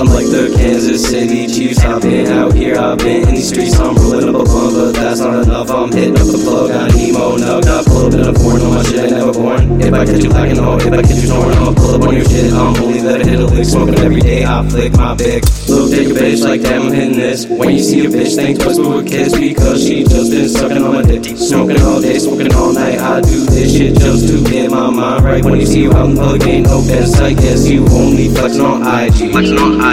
I'm like the Kansas City Chiefs. I've been out here, I've been in these streets. I'm rolling up a blunt, but that's not enough. I'm hitting up the plug. I need more nug. I pull up in a foreign on my shit, ain't never born. If I catch you lacking all, if I catch you snoring, I'ma pull up on your shit. I'm only let it hit a lick. Smoking every day, I flick my pick. Look, take a bitch like damn, I'm hitting this. When you see a bitch, think twice for a kiss because she just been sucking on my dick. Smoking all day, smoking all night. I do this shit just to get my mind right. When you see you out in public, ain't no best. I guess you only flexing on IG. Flexing on IG.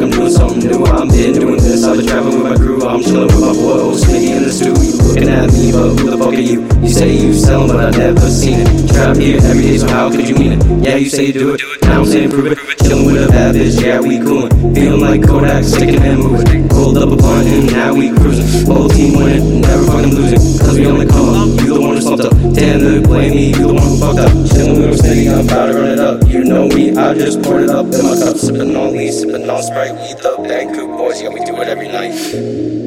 I'm doing something new. I'm been doing this. I've been traveling with my crew. I'm chilling with my boy old Smitty in the stew. But who the fuck are you? You say you sellin', but I never seen it. Trap here every day, so how could you mean it? Yeah, you say you do it. Now I'm saying prove it. Chillin' with a bad bitch, yeah, we coolin'. Feeling like Kodak, stickin' and moving. Pulled up a blunt and now we cruisin'. Whole team winning, never fucking losing. Cause we only come up. You the one who slumped up. Damn, to blame me, you the one who fucked up. Chillin' with a Smitty, I'm about to run it up. You know me, I just poured it up in my cup. Sippin' on lean, sippin' on Sprite. We the Bangkok boys, yeah, we do it every night.